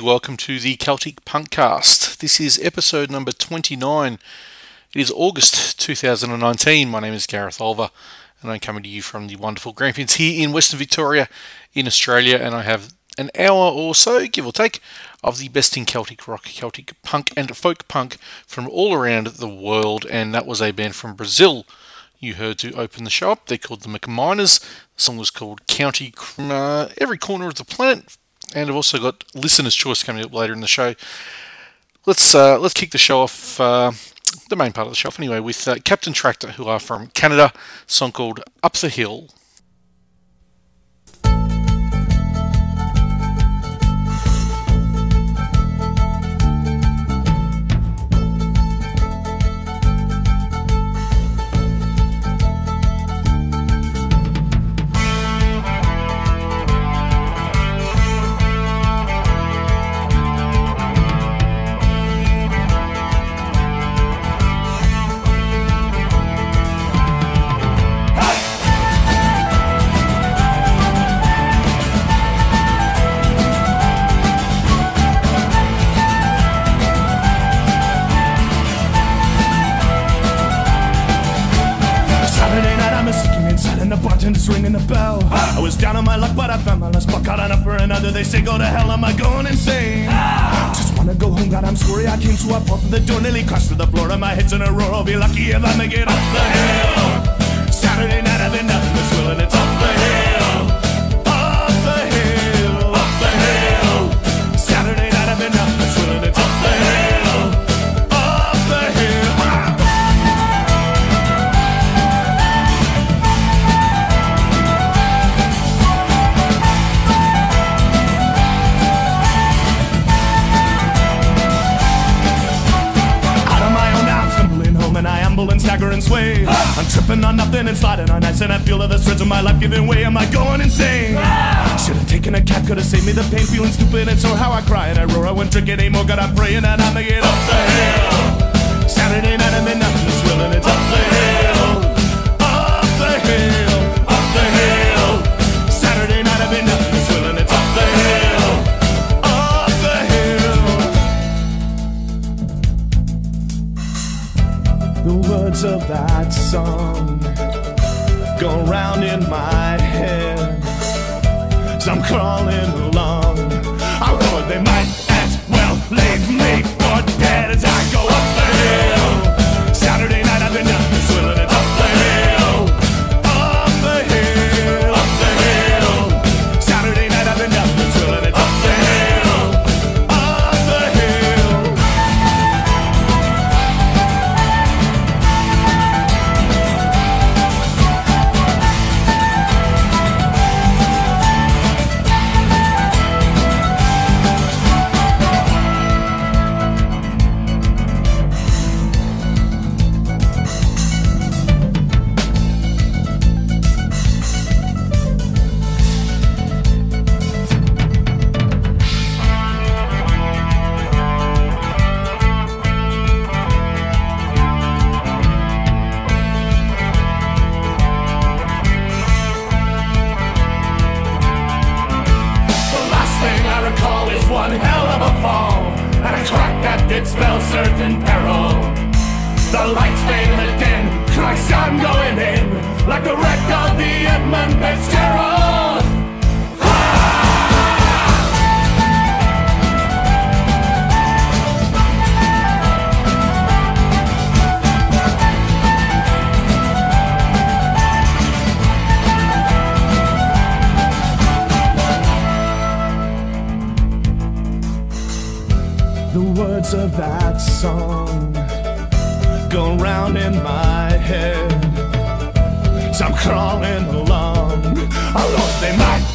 Welcome to the Celtic Punkcast. This is episode number 29. It is August 2019. My name is Gareth Olver, and I'm coming to you from the wonderful Grampians here in Western Victoria in Australia. And I have an hour or so, give or take, of the best in Celtic rock, Celtic punk, and folk punk from all around the world. And that was a band from Brazil you heard to open the show up. They're called the McMiners. The song was called County uh, Every Corner of the Planet and I've also got listener's choice coming up later in the show. Let's uh, let's kick the show off, uh, the main part of the show off anyway, with uh, Captain Tractor, who are from Canada, song called Up the Hill. Say go to hell, am I going insane? Ah! Just wanna go home, God, I'm sorry I came, so I pop the door, nearly crashed to the floor, and my head's in a roar. I'll be lucky if I make it up the hill. Saturday night, I'm tripping on nothing and sliding on ice, and I feel the threads of my life giving way. Am I going insane? Ah! Should have taken a cab, could have saved me the pain, feeling stupid and so how I cry and I roar. I wouldn't drink it anymore, God, I'm praying that I make it up the hill. Saturday night, I'm in nothing, swilling, it's up the hill. Song go round in my head. So I'm crawling The words of that song go round in my head. So I'm crawling along. Oh Lord, they might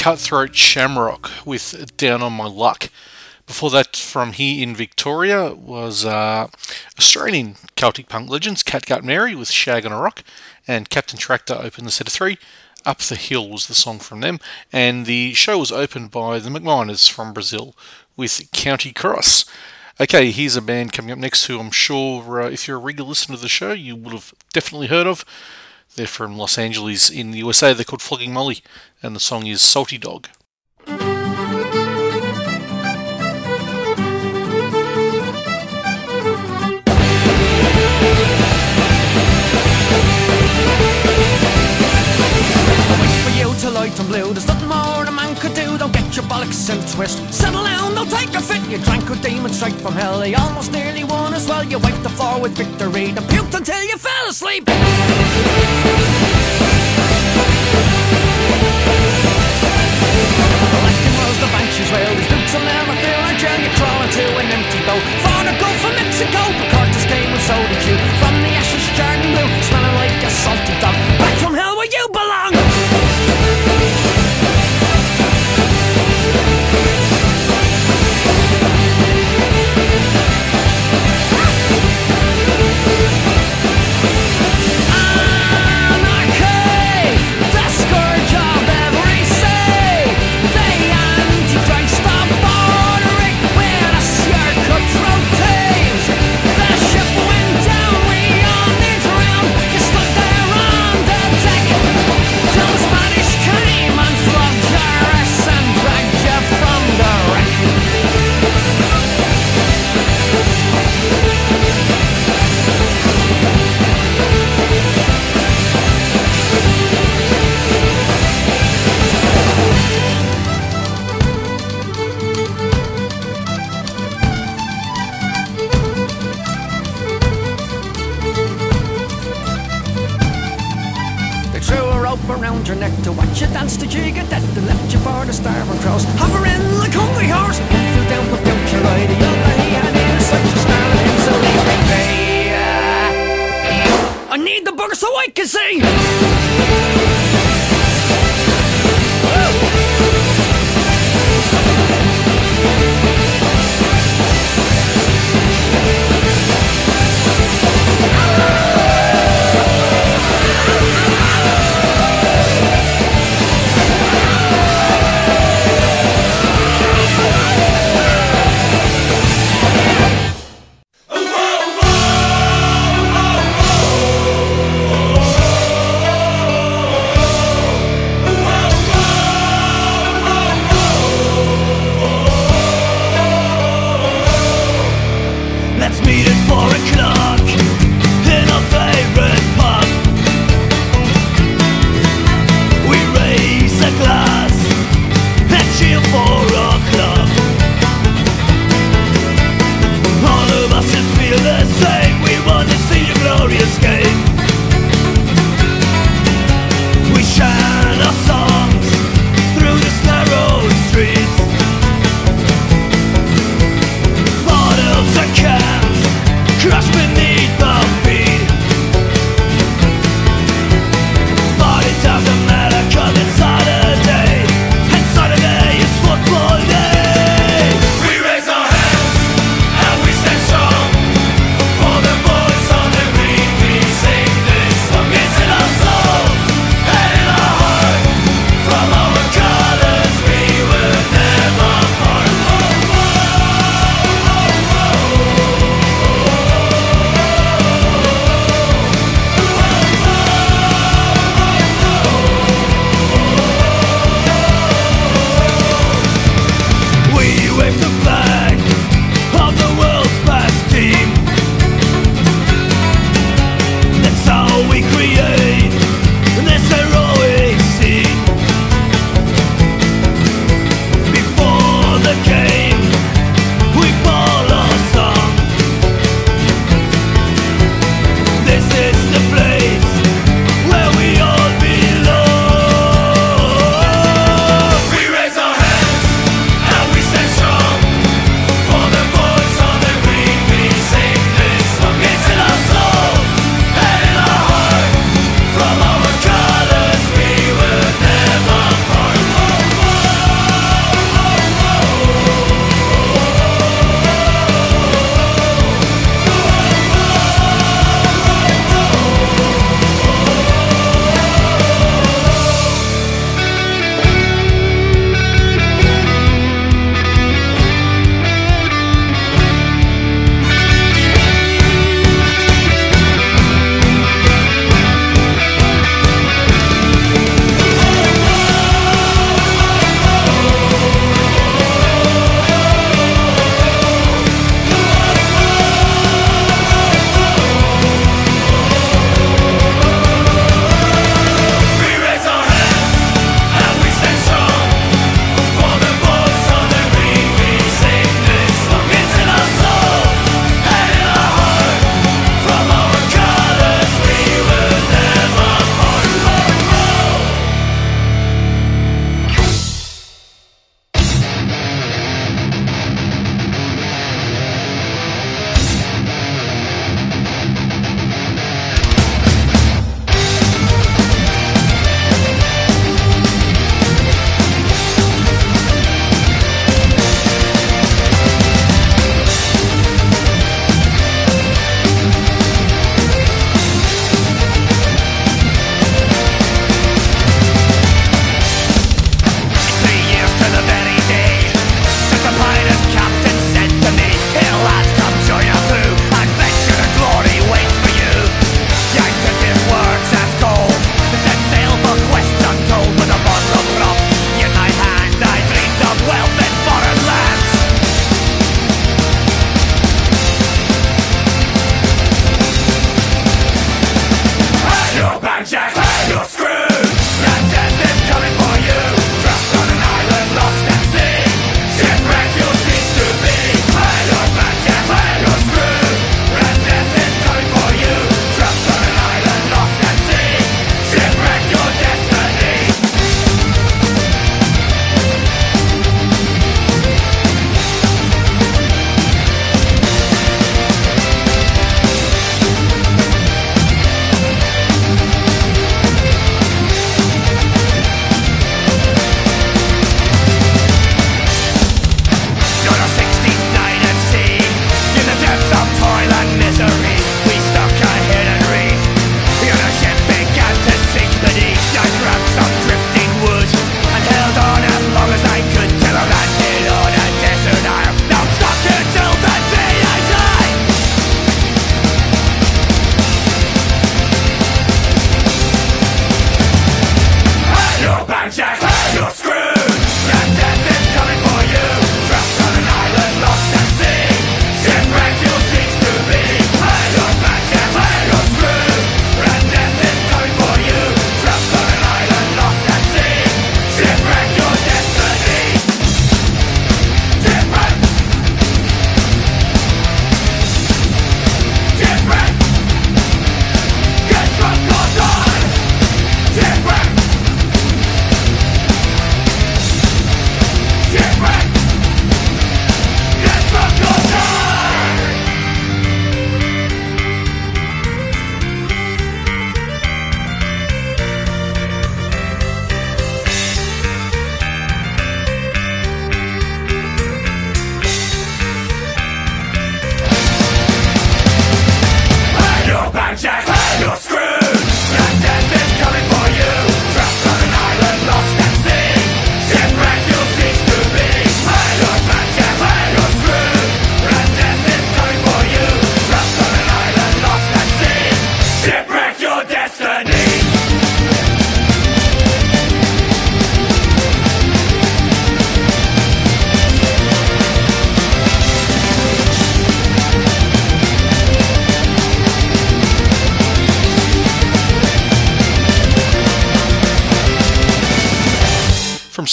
Cutthroat Shamrock with Down on My Luck. Before that, from here in Victoria, was uh, Australian Celtic punk legends Catgut Mary with Shag on a Rock, and Captain Tractor opened the set of three. Up the Hill was the song from them, and the show was opened by the McMiners from Brazil with County Cross. Okay, here's a band coming up next who I'm sure uh, if you're a regular listener to the show, you would have definitely heard of. They're from Los Angeles in the USA. They're called Flogging Molly, and the song is Salty Dog. to light and blue. There's nothing bollocks and twist. Settle down, don't take a fit. You drank a demon straight from hell. You almost nearly won as well. You wiped the floor with victory. Then puked until you fell asleep. the banshees well His boots will never feel like jail You crawl into an empty boat Far to go from Mexico But Curtis came and so did you From the ashes jarred blue Smelling like a salty dog Back from hell where you belong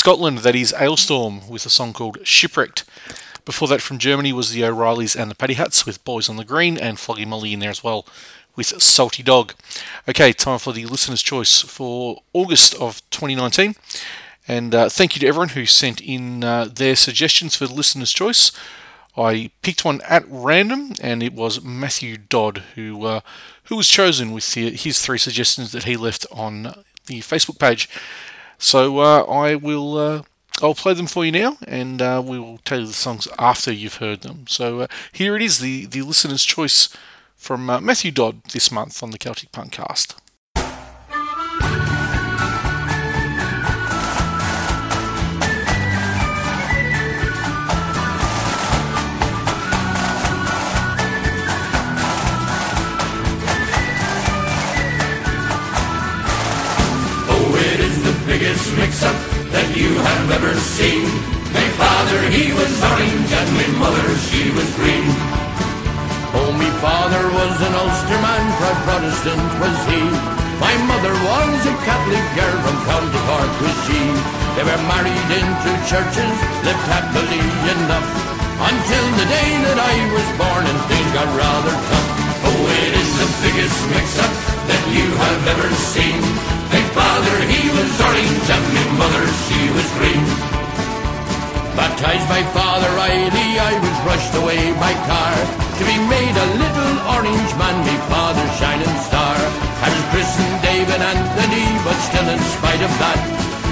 Scotland, that is Ailstorm with a song called Shipwrecked. Before that, from Germany was the O'Reillys and the Paddyhats with Boys on the Green and Flogging Molly in there as well with Salty Dog. Okay, time for the listener's choice for August of 2019. And uh, thank you to everyone who sent in uh, their suggestions for the listener's choice. I picked one at random, and it was Matthew Dodd who uh, who was chosen with the, his three suggestions that he left on the Facebook page. So uh, I will uh, I'll play them for you now, and uh, we will tell you the songs after you've heard them. So uh, here it is, the the listener's choice from uh, Matthew Dodd this month on the Celtic Punk biggest mix-up that you have ever seen. My father, he was orange, and my mother, she was green. Oh, me father was an Ulsterman, proud Protestant was he. My mother was a Catholic girl from County Cork was she. They were married into churches, lived happily enough. Until the day that I was born and things got rather tough. Oh, it is the biggest mix-up that you have ever seen. My father, he was orange, and my mother, she was green. Baptized by Father Riley, I was rushed away by car to be made a little orange man, me father's shining star. I was christened David Anthony, but still in spite of that,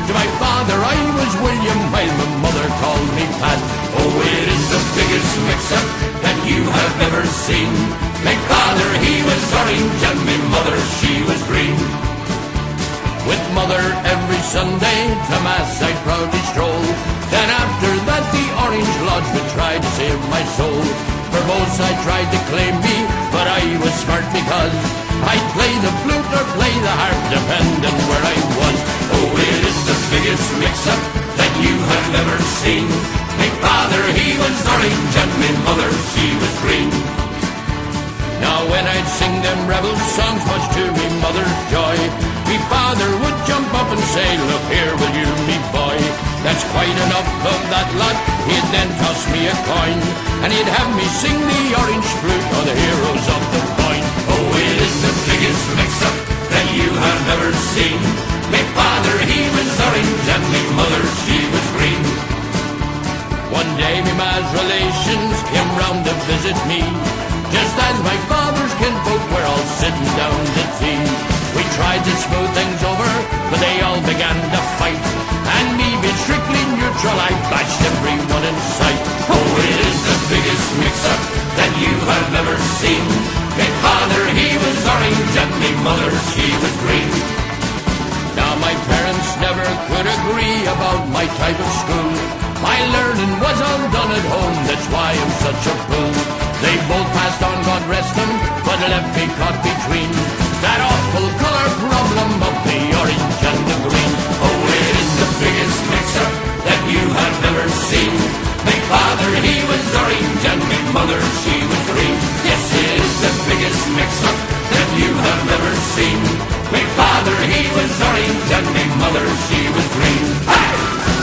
to my father I was William, while my mother called me Pat. Oh, it is the biggest mix-up that you have ever seen. My father, he was orange, and my mother, she was green. With mother every Sunday to mass I'd proudly stroll. Then after that the Orange Lodge would try to save my soul. For both I tried to claim me, but I was smart because I'd play the flute or play the harp, depending where I was. Oh, it is the biggest mix-up that you have ever seen. My father, he was orange, and my mother, she was green. Now when I'd sing them rebel songs, much to me mother's joy, me father would jump up and say, Look here, will you, me boy? That's quite enough of that lot. He'd then toss me a coin, and he'd have me sing the orange flute or the heroes of the point. Oh, it is the biggest mix-up that you have ever seen. My father, he neutral, everyone in sight. Oh, it is the biggest mix-up that you have ever seen. My father, he was orange, and my mother, she was green. Now my parents never could agree about my type of school. My learning was all done at home, that's why I'm such a fool. They both passed on, God rest them, but left me caught between that awful colour problem of the orange and the green. Oh, it is the hearty, you have never seen. Big Father, he was orange, and Big Mother, she was green. This is the biggest mix-up that you have never seen. Big Father, he was orange, and Big Mother, she was green. Hey!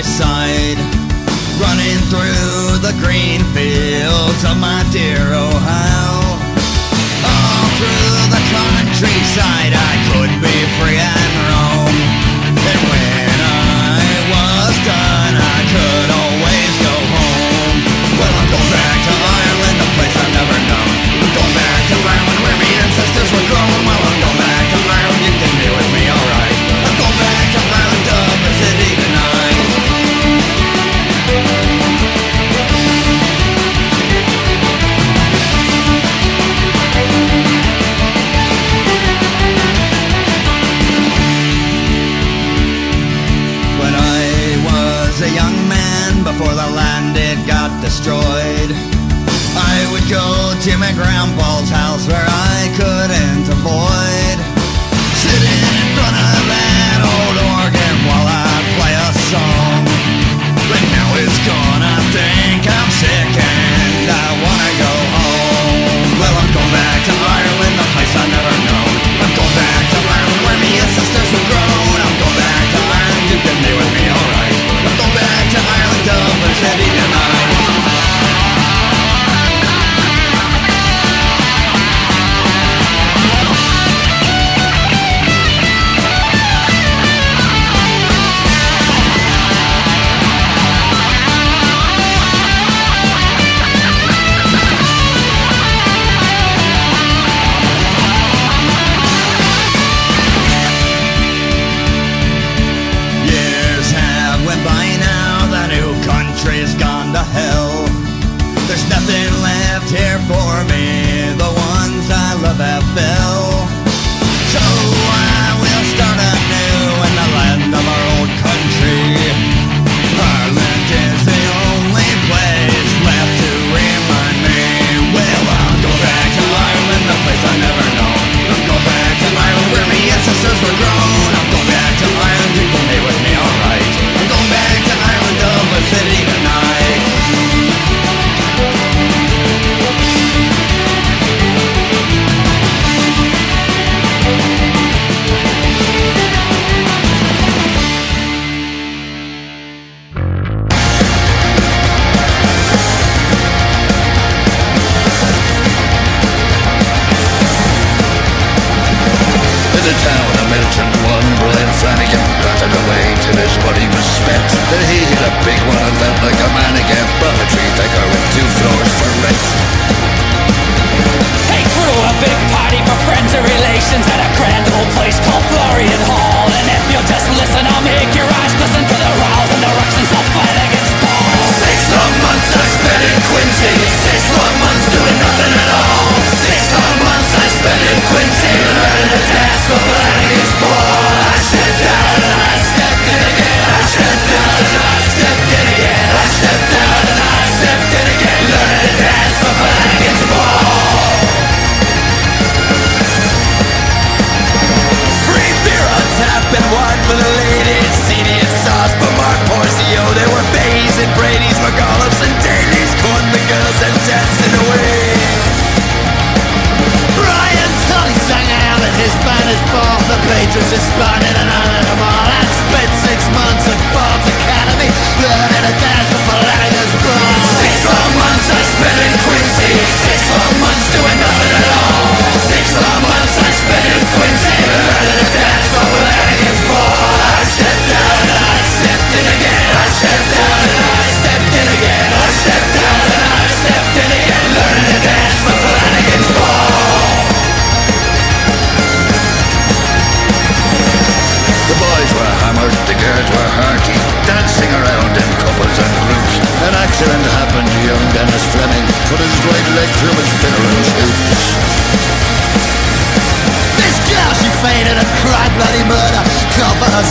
wayside, running through the green fields of my dear Ohio. All through the countryside, I could be free. destroyed. I would go to my grandpa's house where I couldn't avoid.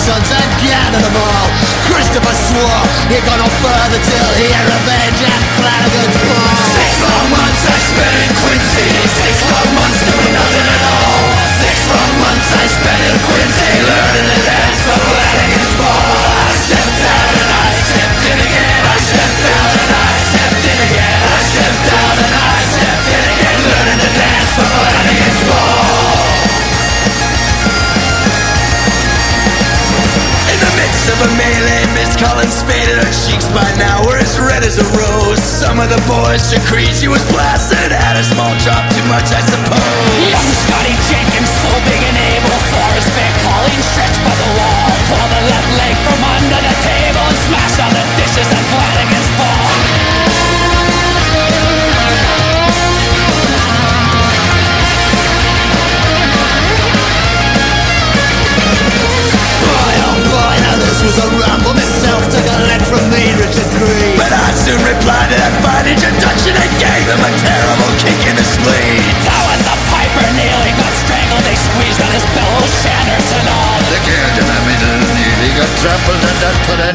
Sons Christopher swore he'd go no further Till he had revenge Flanagan's Six long months I spent in Quincy. Six long months doing nothing at all. Six long months I spent in Quincy Learning to dance for Flanagan's ball the melee, Miss Collins faded Her cheeks by now. Were as red as a rose. Some of the boys decreed she was blasted. Had a small drop too much I suppose. Young Scotty Jenkins, so big and able, saw his big Colleen stretched by the wall. Pulled the left leg from under the table and smashed on the dishes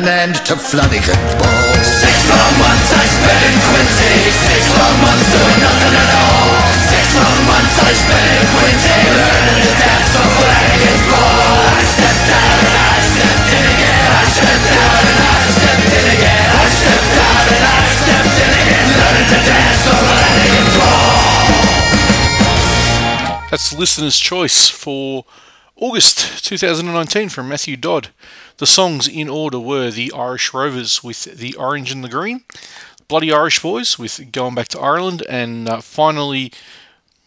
end to Flanagan's ball. Six long months I spent in Quincy Six long months doing nothing at all Six long months I spent in Quincy Learning to dance for Flanagan's ball I stepped out and I stepped in again I stepped out and I stepped in again I stepped out and I stepped in again Learning to dance for Flanagan's ball That's the listener's choice for August 2019 from Matthew Dodd. The songs in order were The Irish Rovers with The Orange and the Green, Bloody Irish Boys with Going Back to Ireland, and uh, finally,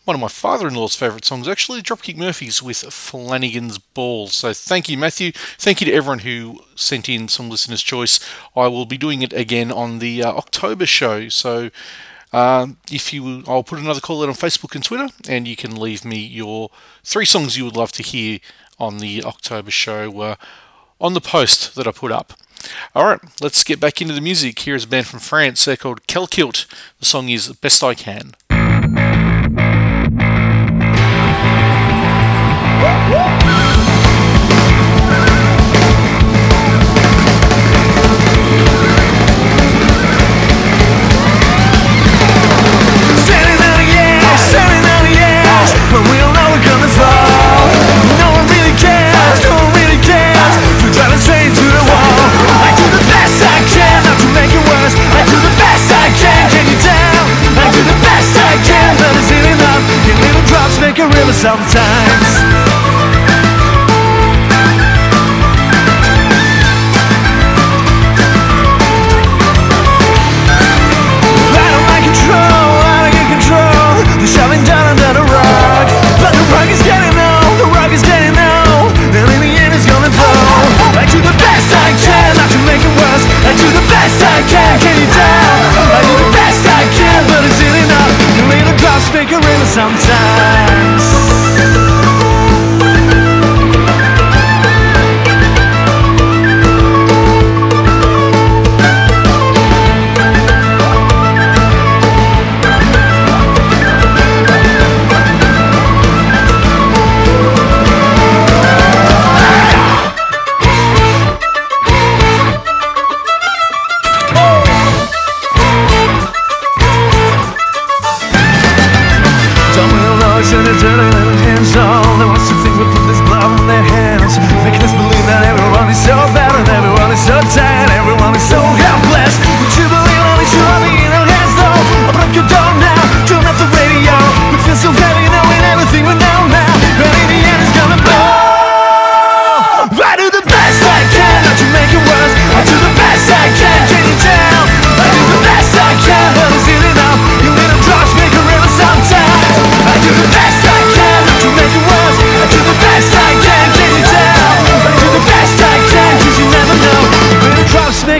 one of my father in law's favourite songs, actually, Dropkick Murphys with Flanagan's Ball. So thank you, Matthew. Thank you to everyone who sent in some listener's choice. I will be doing it again on the uh, October show. So um, if you, I'll put another call out on Facebook and Twitter, and you can leave me your three songs you would love to hear on the October show uh, on the post that I put up. All right, let's get back into the music. Here's a band from France. They're called Kelkilt. The song is Best I Can.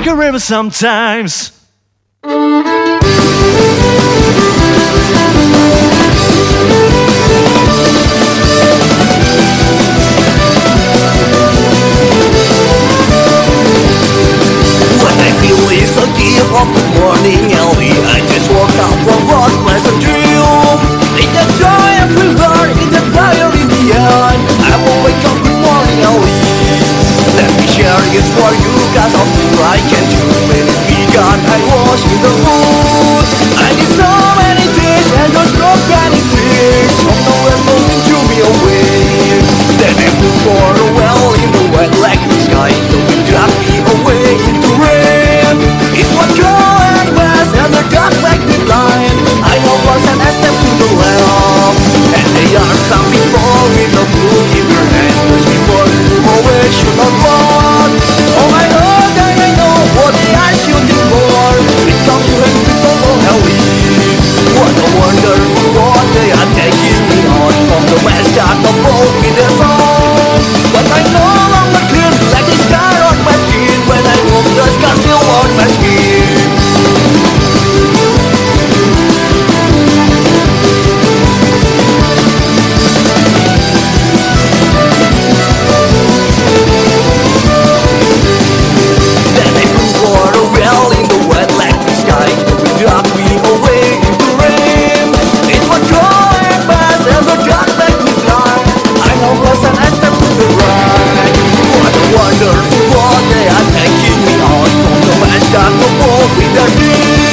a river sometimes. gift of the morning alley I just woke up from lost pleasant dream In the joy everywhere, in the fire in the end I will wake up the morning alley Let me share it for you cause I'm I can wonder what they are taking me on from the man's got the war with their knees.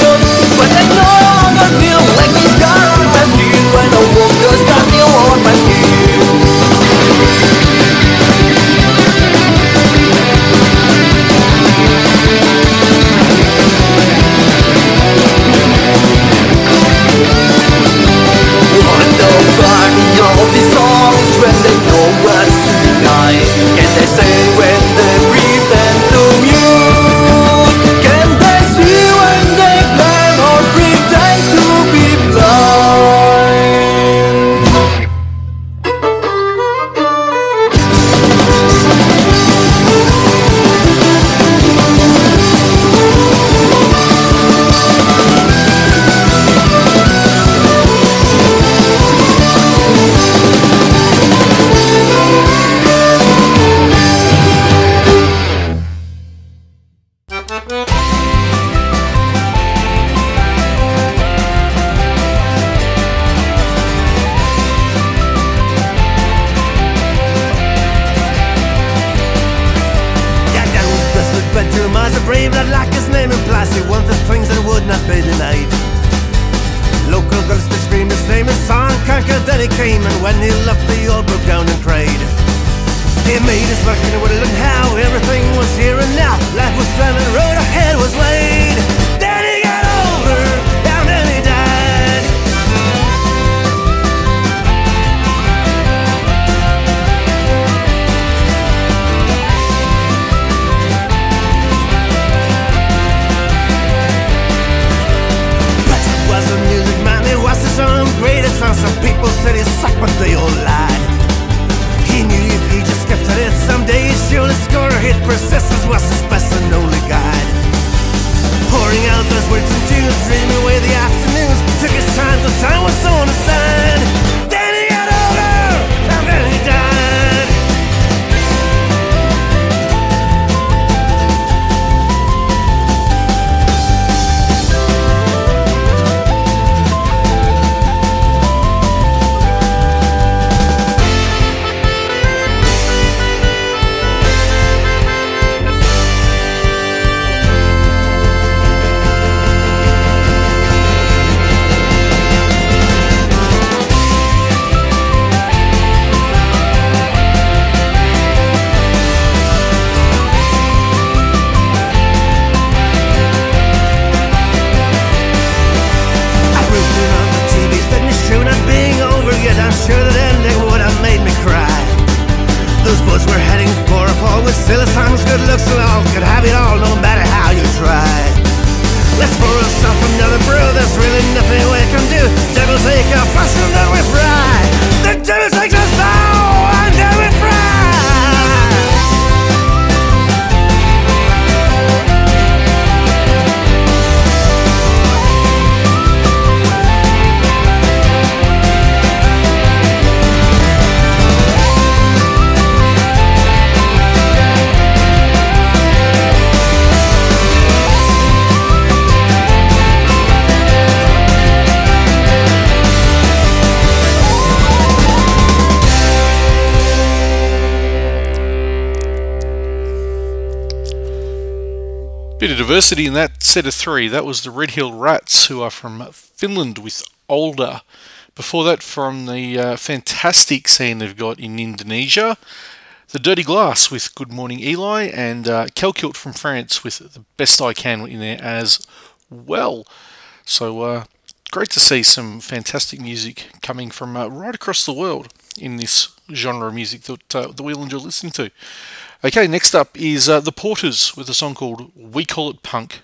of diversity in that set of three. That was the Red Hill Rats, who are from Finland with Older. Before that, from the uh, fantastic scene they've got in Indonesia, The Dirty Glass with Good Morning Eli, and uh, Kelkilt from France with The Best I Can in there as well. So uh, great to see some fantastic music coming from uh, right across the world in this genre of music that, uh, that we'll enjoy listening to. Okay, next up is uh, The Porters with a song called We Call It Punk.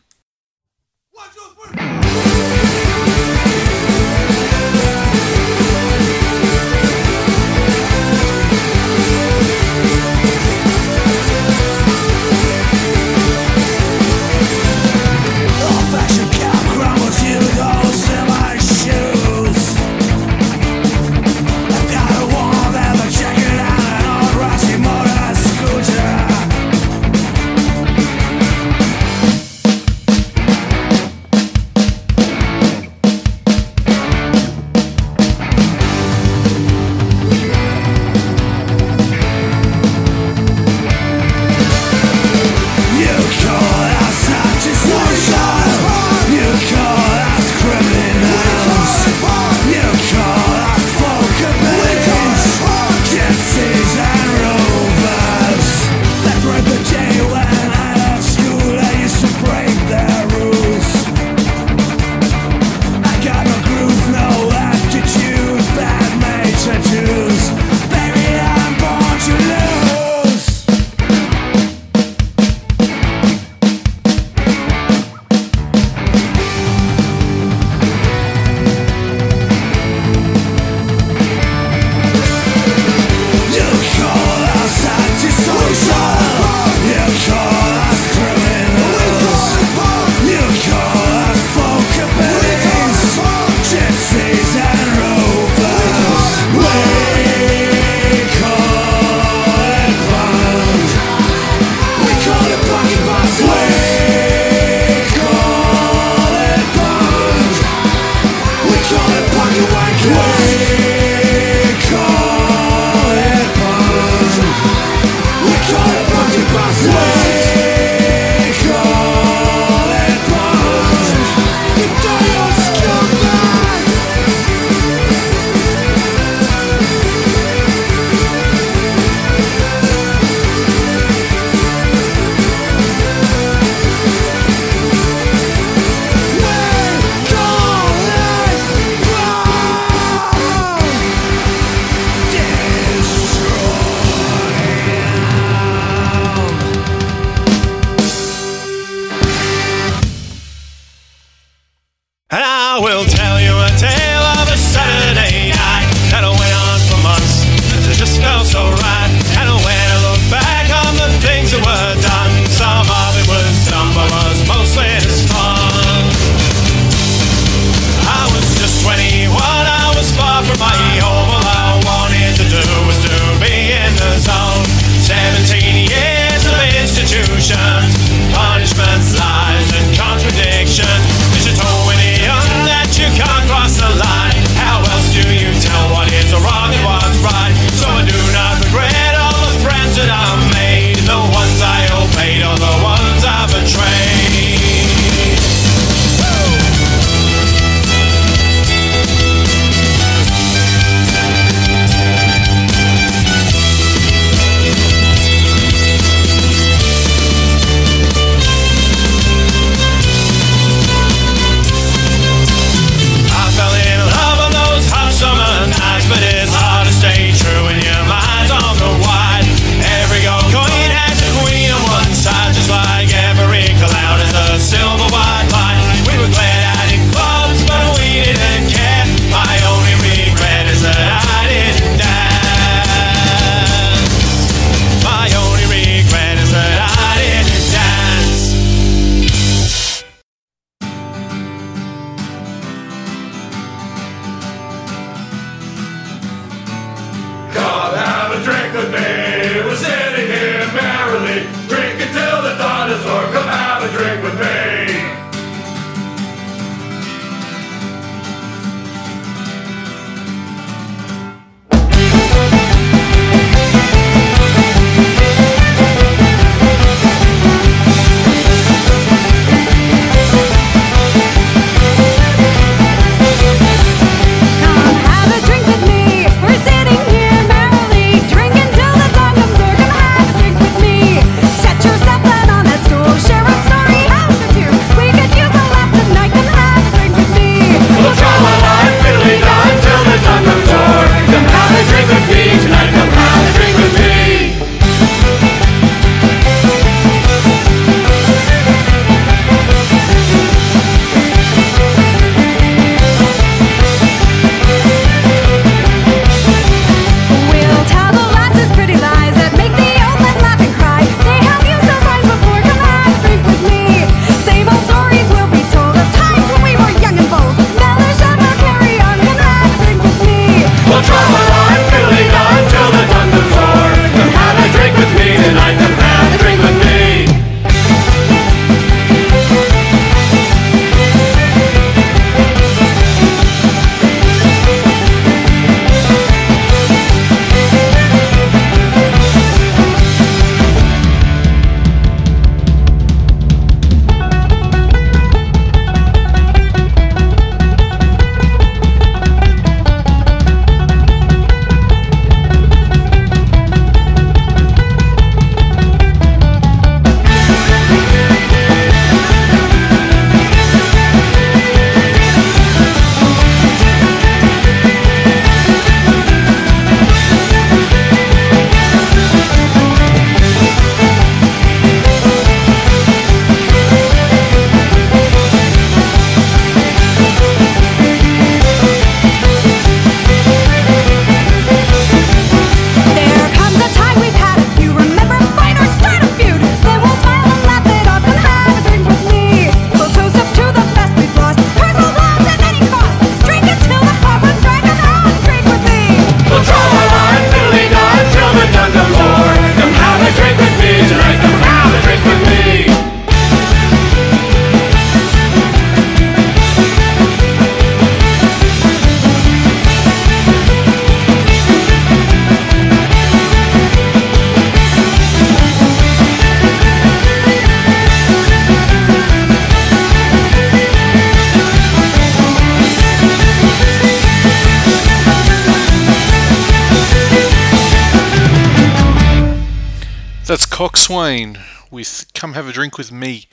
Coxswain with Come Have a Drink with Me.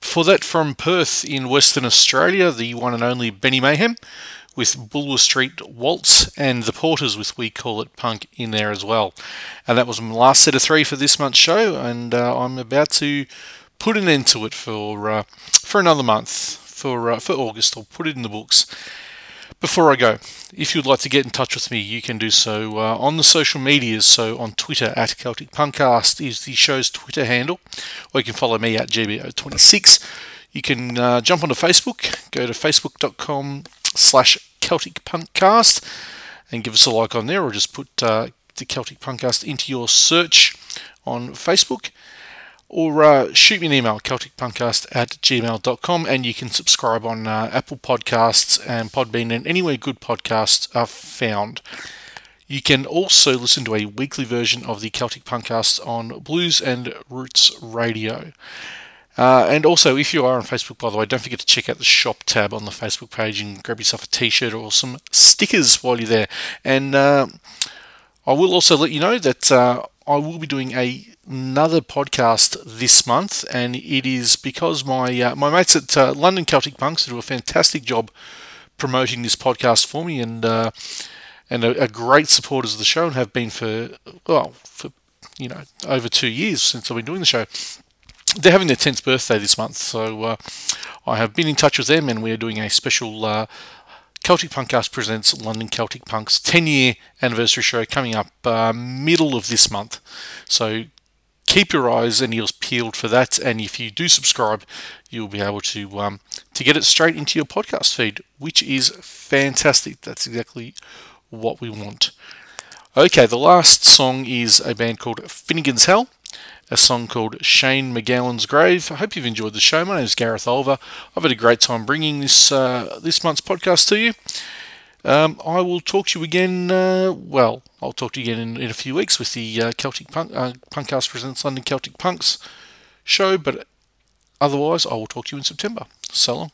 Before that, from Perth in Western Australia, the one and only Benny Mayhem with Bulwer Street Waltz and the Porters with We Call It Punk in there as well. And that was my last set of three for this month's show, and uh, I'm about to put an end to it for uh, for another month for uh, for August. I'll put it in the books. Before I go, if you'd like to get in touch with me, you can do so uh, on the social medias. So on Twitter at Celtic Punkcast is the show's Twitter handle, or you can follow me at GBO26. You can uh, jump onto Facebook, go to facebook.com slash Celtic Punkcast and give us a like on there, or just put uh, the Celtic Punkcast into your search on Facebook or uh, shoot me an email, celticpunkcast at gmail.com, and you can subscribe on uh, Apple Podcasts and Podbean and anywhere good podcasts are found. You can also listen to a weekly version of the Celtic Punkcast on Blues and Roots Radio. Uh, and also, if you are on Facebook, by the way, don't forget to check out the shop tab on the Facebook page and grab yourself a t shirt or some stickers while you're there. And uh, I will also let you know that uh, I will be doing a, another podcast this month, and it is because my uh, my mates at uh, London Celtic Punks do a fantastic job promoting this podcast for me, and uh, and are, are great supporters of the show, and have been for well for you know over two years since I've been doing the show. They're having their tenth birthday this month, so uh, I have been in touch with them, and we are doing a special uh, Celtic Punkcast presents London Celtic Punk's 10 year anniversary show coming up uh, middle of this month. So keep your eyes and ears peeled for that. And if you do subscribe, you'll be able to um, to get it straight into your podcast feed, which is fantastic. That's exactly what we want. Okay, the last song is a band called Finnegan's Hell a song called Shane MacGowan's Grave. I hope you've enjoyed the show. My name is Gareth Olver. I've had a great time bringing this uh, this month's podcast to you. Um, I will talk to you again. Uh, well, I'll talk to you again in, in a few weeks with the uh, Celtic Punk uh, Punkcast presents London Celtic Punks show. But otherwise, I will talk to you in September. So long.